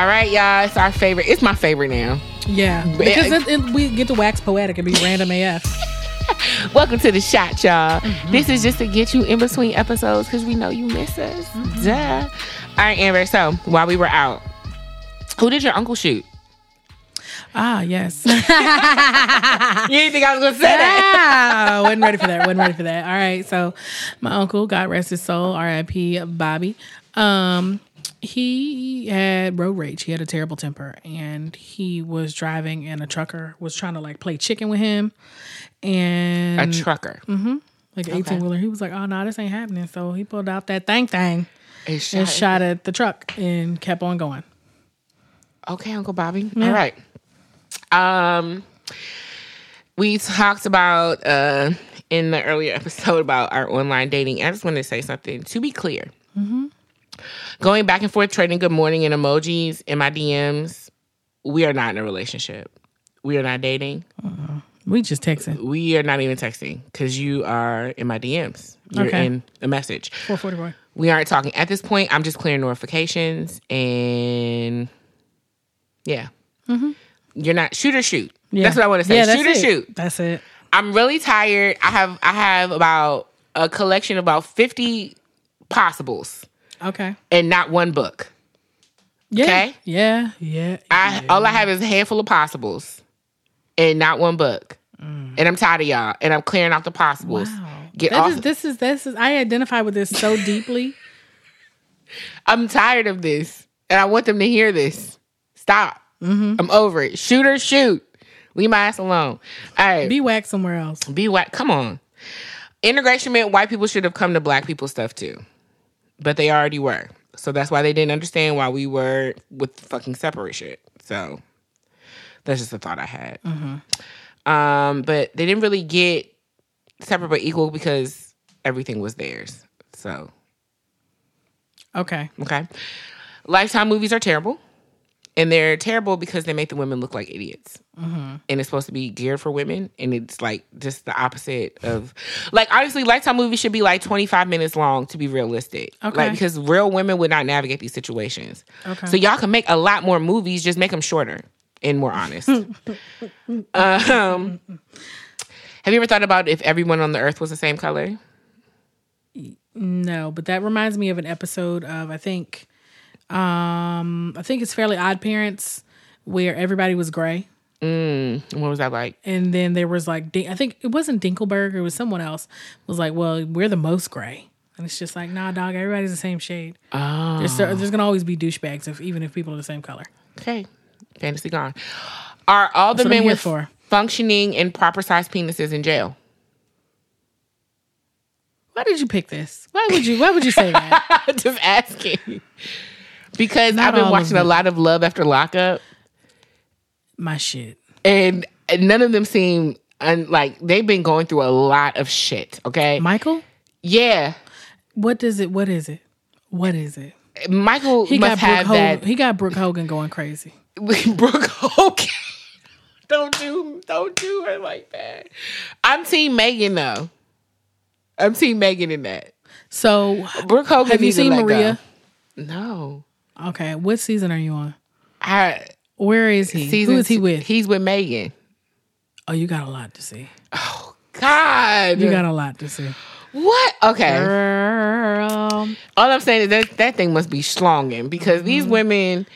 All right, y'all. It's our favorite. It's my favorite now. Yeah, because it, it, we get to wax poetic and be random AF. Welcome to the shot, y'all. This is just to get you in between episodes because we know you miss us. Duh. All right, Amber. So while we were out, who did your uncle shoot? Ah, yes. You didn't think I was gonna say that? ah, wasn't ready for that. Wasn't ready for that. All right. So my uncle, God rest his soul, R.I.P. Bobby. Um, he had road rage. He had a terrible temper, and he was driving, and a trucker was trying to like play chicken with him, and A trucker. like an eighteen wheeler. He was like, "Oh no, this ain't happening." So he pulled out that thing thing and shot- shot at the truck and kept on going. Okay, Uncle Bobby. All right. Um, we talked about uh in the earlier episode about our online dating. I just want to say something to be clear. Going back and forth trading good morning and emojis in my DMs. We are not in a relationship. We are not dating. Uh-huh. We just texting. We are not even texting because you are in my DMs. You're Okay. in a message. Four forty four. We aren't talking at this point. I'm just clearing notifications and yeah. Mm-hmm. You're not shoot or shoot. That's what I want to say. Yeah, shoot or it. shoot. That's it. I'm really tired. I have I have about a collection of about 50 possibles Okay. and not one book. Yeah. Okay. Yeah. Yeah. I all I have is a handful of possibles and not one book. Mm. And I'm tired of y'all. And I'm clearing out the possibles. Wow. Get That off. is- this is this is I identify with this so deeply. I'm tired of this, and I want them to hear this. Stop. Mm-hmm. I'm over it. Shoot or shoot. Leave my ass alone. All right. Be, whacked somewhere else. be white. Come on. Integration meant white people should have come to black people stuff too, but they already were. So that's why they didn't understand why we were with fucking separate shit. So that's just a thought I had. Um, but they didn't really get separate but equal because everything was theirs. So Okay. Okay. Lifetime movies are terrible. And they're terrible because they make the women look like idiots. And it's supposed to be geared for women. And it's like just the opposite of, like, honestly, Lifetime movies should be like 25 minutes long to be realistic. Okay. Like, because real women would not navigate these situations. Okay. So y'all can make a lot more movies, just make them shorter and more honest. um, have you ever thought about if everyone on the earth was the same color? No, but that reminds me of an episode of I think um I think it's Fairly Odd Parents where everybody was gray. Mm, what was that like? And then there was like I think it wasn't Dinkleberg, it was someone else was like, Well, we're the most gray. And it's just like, nah, dog, everybody's the same shade. Oh. There's, there's gonna always be douchebags if even if people are the same color. Okay. Fantasy gone. Are all the men with for. functioning and proper sized penises in jail? Why did you pick this? Why would you why would you say that? Just asking. Because Not I've been watching a lot of Love After Lockup, My shit. and none of them seem un- like they've been going through a lot of shit. Okay. Michael? yeah. What does it what is it? What is it? Michael He must got Brooke have Hogan. that. He got Brooke Hogan going crazy. Brooke Hogan. don't do don't do her like that. I'm Team Megan though. I'm Team Megan in that. So Brooke Hogan. have you seen let go. Maria? No. Okay, what season are you on? I Where is he? season Who is he with? He's with Megan. oh, you got a lot to see. Oh God. You got a lot to see. what? Okay. Girl, All I'm saying is that that thing must be schlonging because these Mm-hmm. women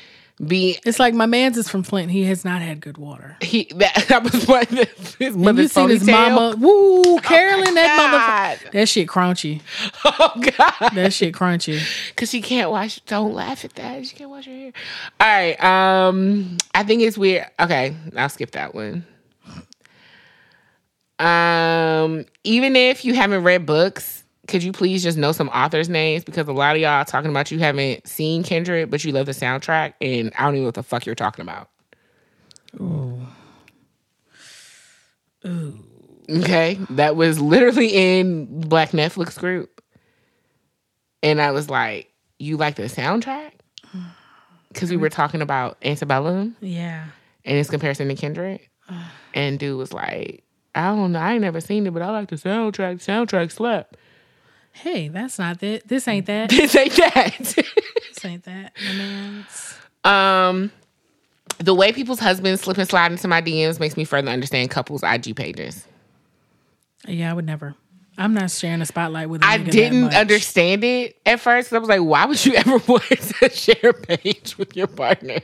be it's like my man's is from Flint. He has not had good water. he that, that was what his And mother's you seen his mama? Woo, Carolyn, that God. motherfucker. That shit crunchy. Oh God. That shit crunchy. Cause she can't wash. Don't laugh at that. She can't wash her hair. All right. Um, I think it's weird. Okay, I'll skip that one. Um, even if you haven't read books, could you please just know some authors' names? Because a lot of y'all are talking about you haven't seen Kindred, but you love the soundtrack, and I don't even know what the fuck you're talking about. Ooh. Okay, that was literally in Black Netflix group, and I was like, "You like the soundtrack?" Because we were talking about Antebellum Yeah. and its comparison to Kindred, and dude was like, "I don't know, I ain't never seen it, but I like the soundtrack. The soundtrack slept." Hey, that's not that. This ain't that. This ain't that. this ain't that. Um, the way people's husbands slip and slide into my DMs makes me further understand couples' IG pages. Yeah, I would never. I'm not sharing a spotlight with. a I didn't understand it at first. I was like, why would you ever want to share a page with your partner?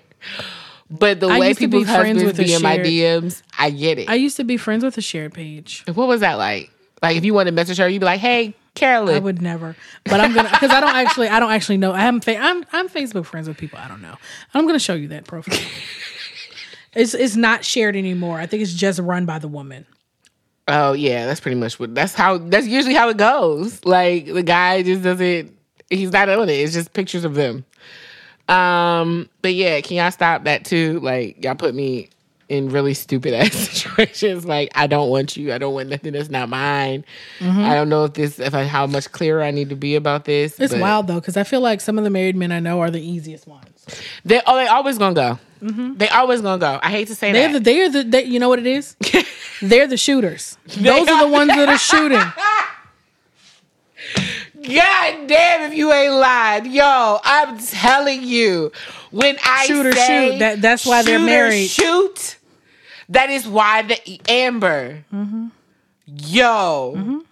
But the I way be people's friends husbands with be a in my DMs, I get it. I used to be friends with a shared page. what was that like? Like if you wanted to message her, you'd be like, "Hey, Carolyn." I would never, but I'm gonna because I don't actually I don't actually know. I haven't. Fa- I'm I'm Facebook friends with people I don't know. I'm gonna show you that profile. it's it's not shared anymore. I think it's just run by the woman. Oh yeah, that's pretty much what. That's how. That's usually how it goes. Like the guy just doesn't. He's not on it. It's just pictures of them. Um, but yeah, can y'all stop that too? Like y'all put me in really stupid ass situations. Like I don't want you. I don't want nothing that's not mine. Mm-hmm. I don't know if this, if I, how much clearer I need to be about this. It's but wild though because I feel like some of the married men I know are the easiest ones. They oh, they always gonna go. Mm-hmm. They always gonna go. I hate to say They're that. the they're the they, you know what it is. they're the shooters. Those are the ones that are shooting. God damn if you ain't lied. Yo, I'm telling you. When I Shoot or say shoot, that- that's why they're married. Shoot. That is why the Amber. Mm-hmm. Yo.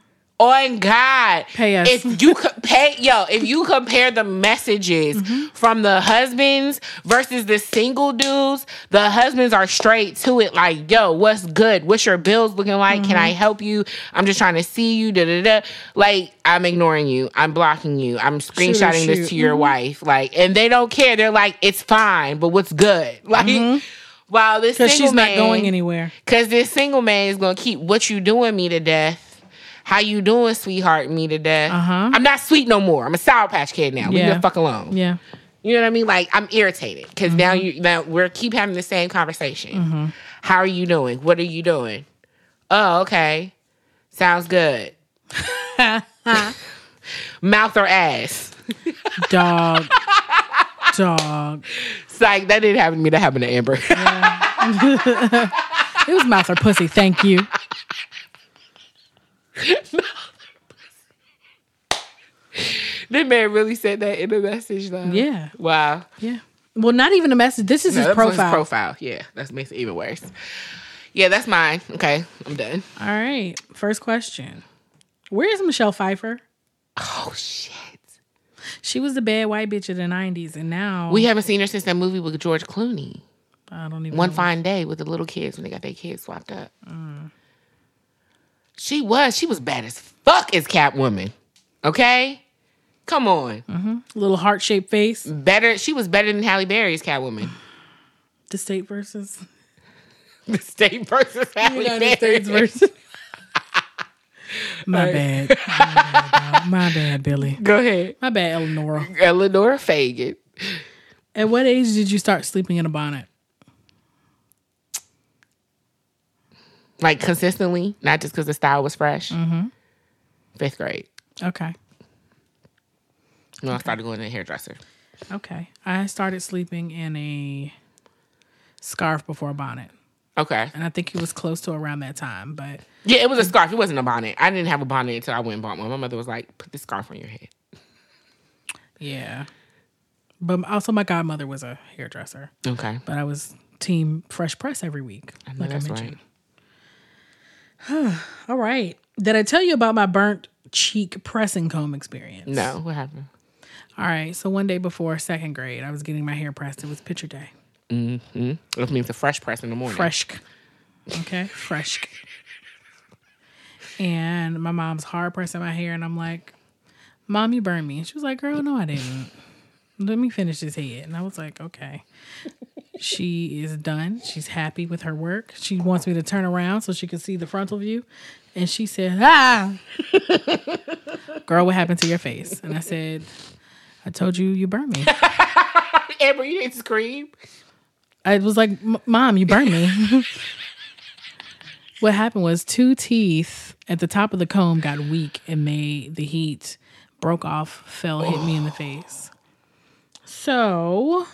On God, Pay us. if you pay, yo, if you compare the messages Mm-hmm. from the husbands versus the single dudes, the husbands are straight to it. Like, yo, what's good? What's your bills looking like? Can Mm-hmm. I help you? I'm just trying to see you. Da da da. Like, I'm ignoring you. I'm blocking you. I'm screenshotting shoot. this to your wife. Like, and they don't care. They're like, it's fine, but what's good? Like, while this Because Mm-hmm. she's not man- going anywhere. Cause this single man is gonna keep what you doing me to death. How you doing, sweetheart? Me to death. Uh-huh. I'm not sweet no more. I'm a sour patch kid now. Leave me the fuck alone. Yeah. You know what I mean? Like I'm irritated because now Mm-hmm. you now we're keep having the same conversation. How are you doing? What are you doing? Oh, okay. Sounds good. Mouth or ass? Dog. Dog. It's like that didn't happen to me. That happened to Amber. It was mouth or pussy. Thank you. that man really said that in the message though. Yeah. Wow. Yeah. Well, not even a message. This is No, his profile. profile. Yeah, that makes it even worse. Yeah, that's mine. Okay, I'm done. All right. First question. Where is Michelle Pfeiffer? Oh shit. She was the bad white bitch of the 90s, and now We haven't seen her since that movie with George Clooney. I don't even One know. fine day with the little kids when they got their kids swapped up. She was. She was bad as fuck as Catwoman. Okay, come on. Mm-hmm. little heart shaped face. Better. She was better than Halle Berry's Catwoman. The state versus the state versus Halle United Berry. States versus. My bad. My bad. My bad, Billy. Go ahead, My bad, Eleanor. Eleanor Fagan. At what age did you start sleeping in a bonnet? Like consistently, not just because the style was fresh. Mm-hmm. Fifth grade. Okay. When I started going to the hairdresser. Okay. I started sleeping in a scarf before a bonnet. Okay. And I think it was close to around that time. But Yeah, it was a scarf. It wasn't a bonnet. I didn't have a bonnet until I went and bought one. My mother was like, "Put this scarf on your head." yeah. But also, my godmother was a hairdresser. Okay. But I was team Fresh Press every week. I know like I mentioned. right. All right. Did I tell you about my burnt cheek pressing comb experience? No, what happened? All right. So one day before second grade, I was getting my hair pressed. It was picture day. Mm-hmm. That means a fresh press in the morning. Fresh. Okay. Fresh. And my mom's hard pressing my hair, and I'm like, Mom, you burned me. And she was like, Girl, no, I didn't. Let me finish this head. And I was like, Okay. She is done. She's happy with her work. She wants me to turn around so she can see the frontal view. And she said, Ah, girl, what happened to your face? And I said, I told you you burned me. Amber, you didn't scream. I was like, Mom, you burned me. what happened was two teeth at the top of the comb got weak and made the heat broke off, fell, hit me in the face. So,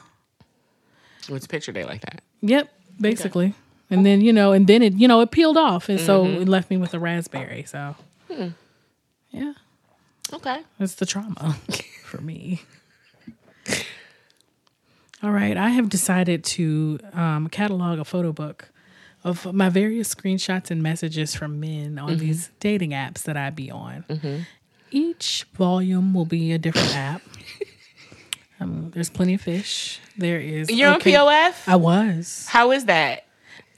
What's picture day like that? yep, basically. And then, you know, and then it, you know, it peeled off. And so mm-hmm. it left me with a raspberry. So, hmm. yeah, Okay. it's the trauma for me. All right, I have decided to um, catalog a photo book of my various screenshots and messages from men on these dating apps that I be on. Each volume will be a different app. Um, there's plenty of fish. There is. You're okay- on POF? I was. How is that?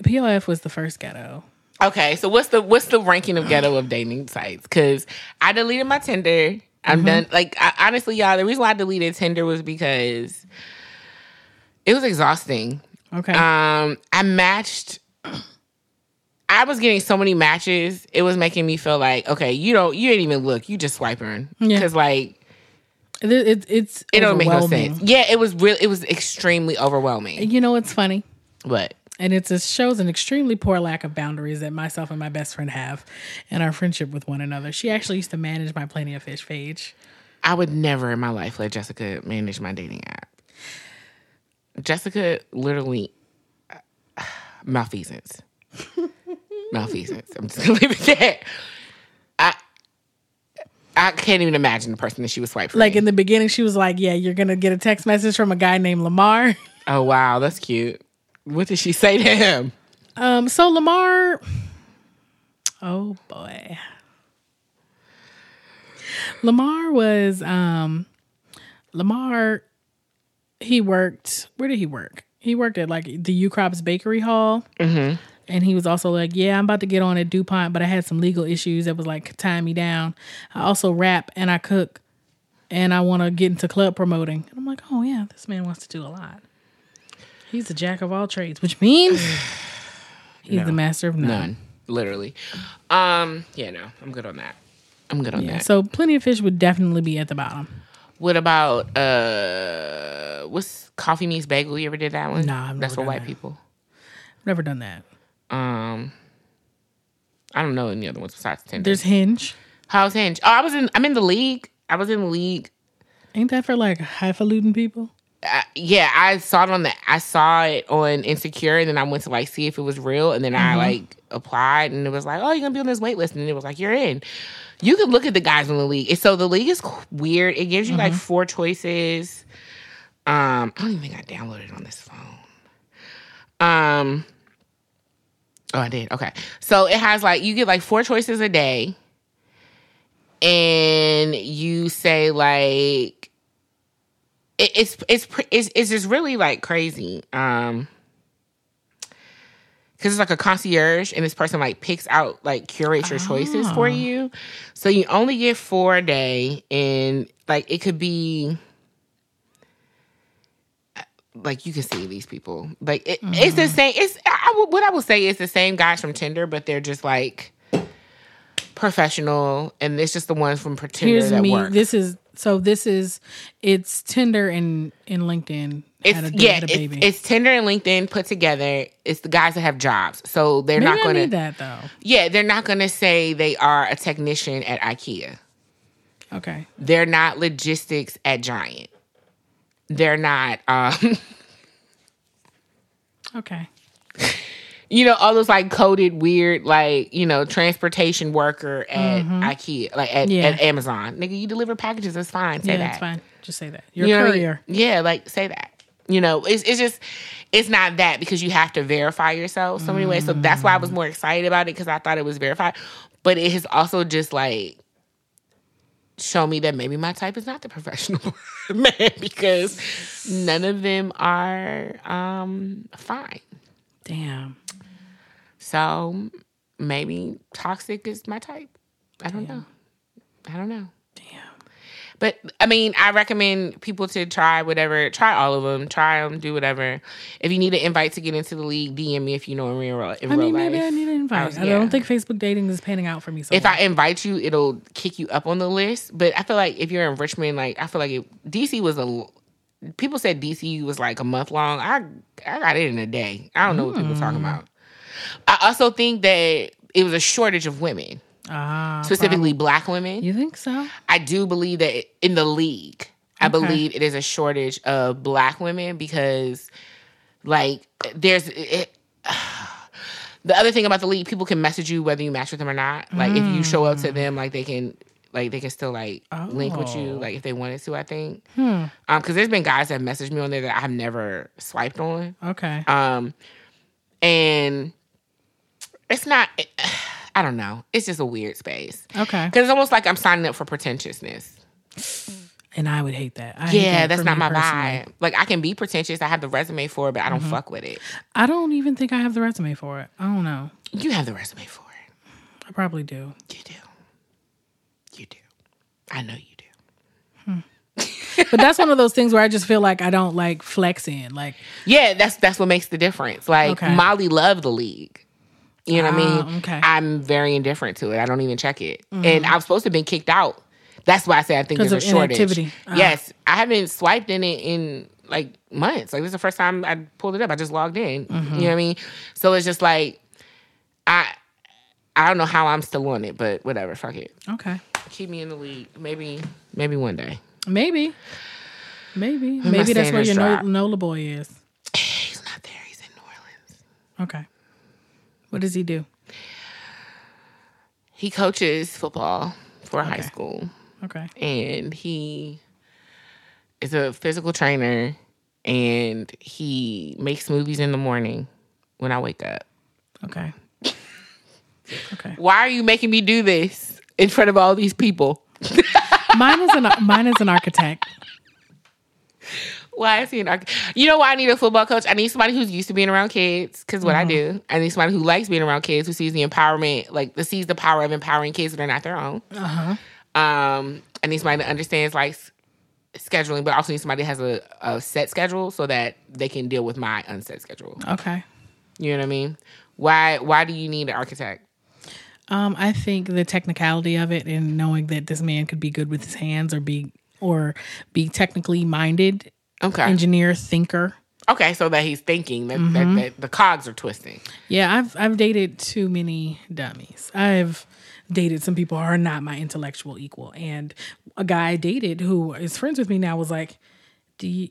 POF was the first ghetto. Okay, so what's the what's the ranking of ghetto of dating sites? Because I deleted my Tinder. I'm done. Like I, honestly, y'all, the reason why I deleted Tinder was because it was exhausting. Okay. Um, I matched. I was getting so many matches. It was making me feel like, okay, you don't, you didn't even look. You just swiping Yeah. because like it, it, it's it don't make no sense. Yeah, it was real. It was extremely overwhelming. You know what's funny? But And it's it shows an extremely poor lack of boundaries that myself and my best friend have in our friendship with one another. She actually used to manage my Plenty of Fish page. I would never in my life let Jessica manage my dating app. Jessica literally malfeasance. malfeasance. I'm just gonna leave it there. I I can't even imagine the person that she was for Like me. in the beginning, she was like, "Yeah, you're gonna get a text message from a guy named Lamar." oh wow, that's cute. What did she say to him? Um, so Lamar, oh boy, Lamar was um, Lamar. He worked. Where did he work? He worked at like the U Crops Bakery Hall. Mm-hmm. And he was also like, "Yeah, I'm about to get on at Dupont, but I had some legal issues that was like tying me down. I also rap and I cook, and I want to get into club promoting." And I'm like, "Oh yeah, this man wants to do a lot. He's a jack of all trades, which means he's the master of none." None. Literally. Um, yeah, no, I'm good on that. I'm good on Yeah, that. so plenty of fish would definitely be at the bottom. What about uh what's coffee meets bagel? You ever did that one? Nah, I've That's for white that. people. Never done that. Um, I don't know any other ones besides Tinder. There's Hinge. How's Hinge? Oh, I was in. I'm in the league. I was in the league. Ain't that for like highfalutin people? Uh, yeah, I saw it on the. I saw it on Insecure, and then I went to like see if it was real, and then I like applied, and it was like, oh, you're gonna be on this wait list, and it was like you're in. You can look at the guys in the league. It's- So the league is weird. It gives you like four choices. Um, I don't even think I downloaded it on this phone. Um. Oh, I did. Okay. So it has like you get like four choices a day. And you say like it, it's it's it's it's just really like crazy. Um because it's like a concierge and this person like picks out like curates your choices for ah. you so you only get four a day and like it could be uh, like you can see these people like it, it's the mm-hmm. same it's I, what i would say is the same guys from tinder but they're just like professional and it's just the ones from Tinder Here's that me. work This is so. This is it's Tinder and and LinkedIn. it's had a, yeah it's, it's tinder and linkedin put together it's the guys that have jobs so they're Maybe not gonna need that though. yeah they're not gonna say they are a technician at ikea Okay. they're not logistics at giant they're not um Okay. You know all those like coded weird like you know transportation worker at ikea like at, Mm-hmm. Yeah. at amazon nigga you deliver packages that's fine say yeah, that that's fine. Just say that. You're You know a what I mean? courier. Yeah, like say that. You know, it's it's just it's not that because you have to verify yourself so many ways. So that's why I was more excited about it because I thought it was verified. But it has also just like show me that maybe my type is not the professional man because none of them are um fine. Damn. So maybe toxic is my type. I don't know. I don't know. Damn. But I mean, I recommend people to try whatever, try all of them, try them, do whatever. If you need an invite to get into the league, DM me if you know me in real, in I mean, life. maybe I need an invite. was- I don't think Facebook dating is panning out for me. So if I invite you, it'll kick you up on the list. But I feel like if you're in Richmond, like I feel like it, DC was a. People said DC was like a month long. I I got it in a day. I don't know what people are talking about. I also think that it was a shortage of women, ah, specifically black women. you think so? I do believe that in the league, I believe it is a shortage of black women because, like, there's it, the other thing about the league. People can message you whether you match with them or not. Like, if you show up to them, like they can, Like they can still like link with you, Oh. like if they wanted to. I think. Hmm. Um, because there's been guys that messaged me on there that I've never swiped on. Okay. Um, and it's not. I don't know. It's just a weird space Okay. because it's almost like I'm signing up for pretentiousness. And I would hate that. I Yeah, that that's not my personally. vibe. Like I can be pretentious. I have the resume for it, but I don't fuck with it. I don't even think I have the resume for it. I don't know. You have the resume for it. I probably do. You do. You do. I know you do. But that's one of those things where I just feel like I don't like flexing. Like, Yeah, that's that's what makes the difference. Like Okay. Molly loved the league. You know what I mean? okay. I'm very indifferent to it. I don't even check it. And I was supposed to have been kicked out. That's why I say I think there's a shortage. Ah. Yes. I haven't swiped in it in like months. Like this is the first time I pulled it up. I just logged in. Mm-hmm. You know what I mean? So it's just like I I don't know how I'm still on it, but whatever, fuck it. okay. Keep me in the league. Maybe maybe one day. Maybe. Maybe. my Maybe that's where your no- Nola boy is. He's not there. He's in New Orleans. Okay. What does he do? He coaches football for high school. Okay. and he is a physical trainer and he makes movies in the morning when I wake up. Okay. Okay. Why are you making me do this in front of all these people? Mine is an mine is an architect. Why is he an arch- You know why I need a football coach? I need somebody who's used to being around kids because what I do. I need somebody who likes being around kids, who sees the empowerment, like that sees the power of empowering kids when they're not their own. Uh Um, I need somebody that understands like scheduling, but also need somebody that has a, a set schedule so that they can deal with my unset schedule. Okay. You know what I mean? Why why do you need an architect? Um, I think the technicality of it and knowing that this man could be good with his hands or be or be technically minded, Okay. engineer, thinker. Okay, so that he's thinking that, Mm-hmm. that, that the cogs are twisting. Yeah, I've I've dated too many dummies. I've dated some people who are not my intellectual equal, and a guy I dated who is friends with me now was like, "Do you?"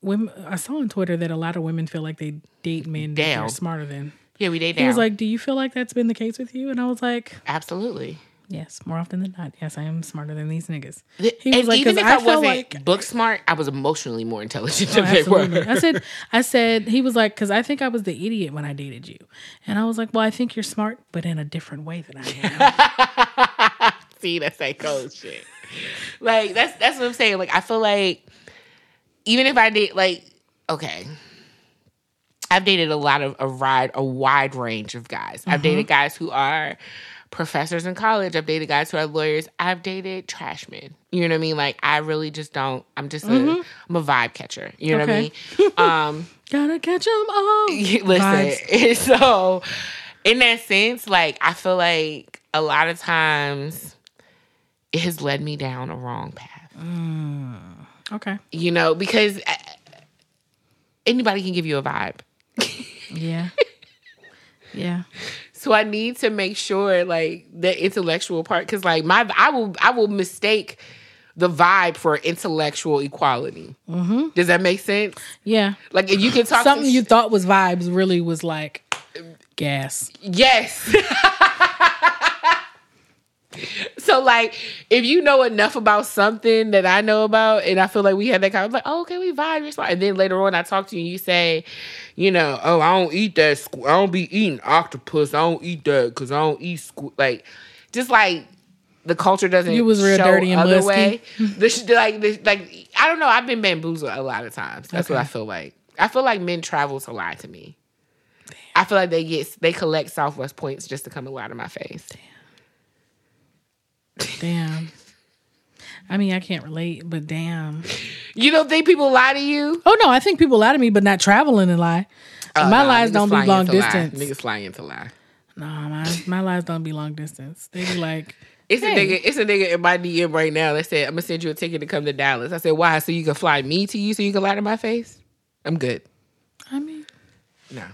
Women, I saw on Twitter that a lot of women feel like they date men that they're smarter than. Yeah, we date He was like, "Do you feel like that's been the case with you?" And I was like, Absolutely. "Yes, more often than not. Yes, I am smarter than these niggas." He was like, even if I I, felt wasn't like- book smart, I was emotionally more intelligent Oh, than they were. I said, I said, he was like, because I think I was the idiot when I dated you, and I was like, well, I think you're smart, but in a different way than I am. See, that's that cold shit. Like that's that's what I'm saying. Like I feel like even if I did like okay. I've dated a lot of a ride a wide range of guys. I've dated guys who are professors in college. I've dated guys who are lawyers. I've dated trash men. You know what I mean? Like I really just don't. I'm just a I'm a vibe catcher. You know Okay. what I mean? Um, Gotta catch them all. listen. So in that sense, like I feel like a lot of times it has led me down a wrong path. Okay. You know, because uh, anybody can give you a vibe. Yeah. yeah. So I need to make sure like the intellectual part cuz like my I will I will mistake the vibe for intellectual equality. Mm-hmm. Does that make sense? Yeah. Like if you can talk Something some you thought was vibes really was like gas. Yes. so like if you know enough about something that I know about and I feel like we had that kind of like, oh, okay, we vibe, you're smart. And then later on I talk to you and you say, you know, oh, I don't eat that squ- I don't be eating octopus. I don't eat that because I don't eat squ-. like just like the culture doesn't You was real show dirty and other way. The sh- like this like I don't know, I've been bamboozled a lot of times. That's what I feel like. I feel like men travel to lie to me. I feel like they get they collect Southwest points just to come and lie to my face. Damn. I mean, I can't relate, but damn. You don't think people lie to you? Oh no, I think people lie to me, but not traveling and lie. Oh, my Oh, nah, lies don't be long into lie. distance. Niggas flying into lie. No, my my lies don't be long distance. They be like, It's Hey. a nigga. It's a nigga in my DM right now that said, "I'm gonna send you a ticket to come to Dallas." I said, "Why? So you can fly me to you, so you can lie to my face?" I'm good. I mean, No,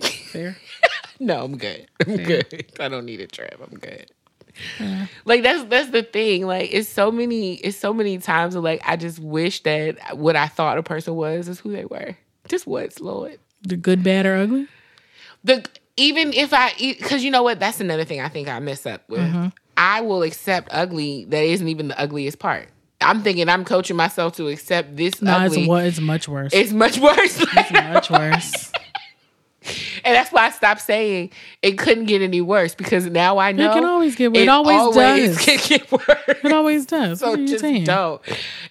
fair. no, I'm good. I'm good. I don't need a trip. I'm good. Like that's that's the thing. Like it's so many. It's so many times. Where, like I just wish that what I thought a person was is who they were. Just was, Lord. The good, bad, or ugly. the even if I because you know what that's another thing I think I mess up with. Mm-hmm. I will accept ugly that isn't even the ugliest part. I'm thinking I'm coaching myself to accept this No, ugly. it's what it's much worse. It's much worse. It's much worse. and that's why I stopped saying it couldn't get any worse because now I know it can always get- worse. it always does. can get worse. It always does. So what are you just saying? don't.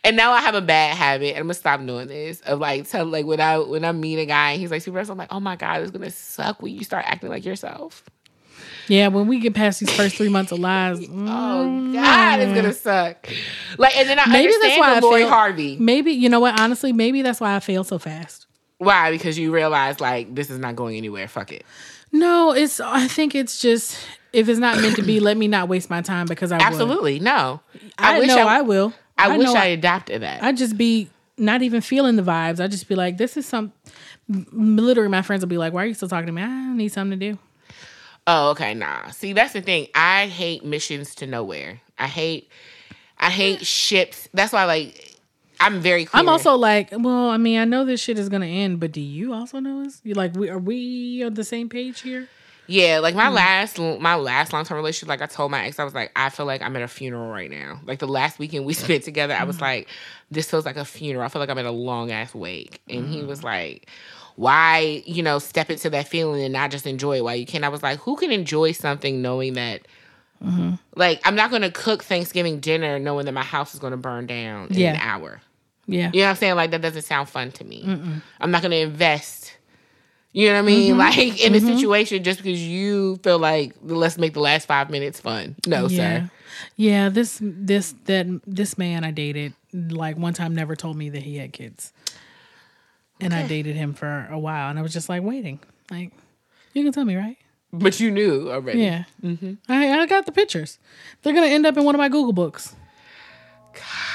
And now I have a bad habit, and I'm gonna stop doing this. Of like, tell like when I when I meet a guy, and he's like super. I'm like, oh my god, it's gonna suck when you start acting like yourself. Yeah, when we get past these first three months of lies, Oh mm, god, it's gonna suck. Like, and then I Maybe that's why the I Lori feel- Harvey. maybe you know what? Honestly, maybe that's why I fail so fast. Why? Because you realize like this is not going anywhere. Fuck it. No, it's. I think it's just if it's not meant to be, let me not waste my time because I would. Absolutely no. I, wish know I, I, will. I, wish know I adapted that. I just be not even feeling the vibes. I just be like, this is some. Literally, my friends will be like, "Why are you still talking to me? I need something to do." Oh, okay, nah. See, that's the thing. I hate missions to nowhere. I hate, I hate ships. That's why, like, I'm very. Clear. I'm also like, well, I mean, I know this shit is gonna end, but do you also know this? You like, we are we on the same page here? yeah. Like my last, my last long term relationship. Like I told my ex, I was like, I feel like I'm at a funeral right now. Like the last weekend we spent together, I was Hmm. like, this feels like a funeral. I feel like I'm at a long ass wake. And he Hmm. was like. Why, you know, step into that feeling and not just enjoy it while you can? I was like, who can enjoy something knowing that Mm-hmm. Like, I'm not gonna cook Thanksgiving dinner knowing that my house is gonna burn down in Yeah. an hour. Yeah, You know what I'm saying? Like, that doesn't sound fun to me. I'm not gonna invest. You know what I mean? Mm-hmm. Like in a mm-hmm. situation just because you feel like let's make the last five minutes fun. No, yeah, sir. yeah. This this that this man I dated like one time never told me that he had kids, and I dated him for a while, and I was just like waiting, like you can tell me, right? But you knew already. Yeah, mm-hmm. I I got the pictures. They're gonna end up in one of my Google books. Gosh.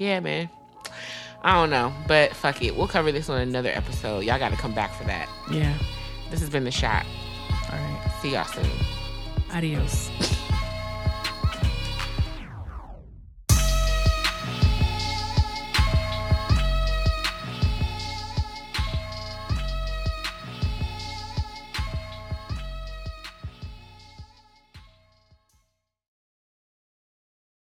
Yeah, man. I don't know, but fuck it. We'll cover this on another episode. Y'all got to come back for that. Yeah. This has been the shot. All right. See y'all soon. Adios.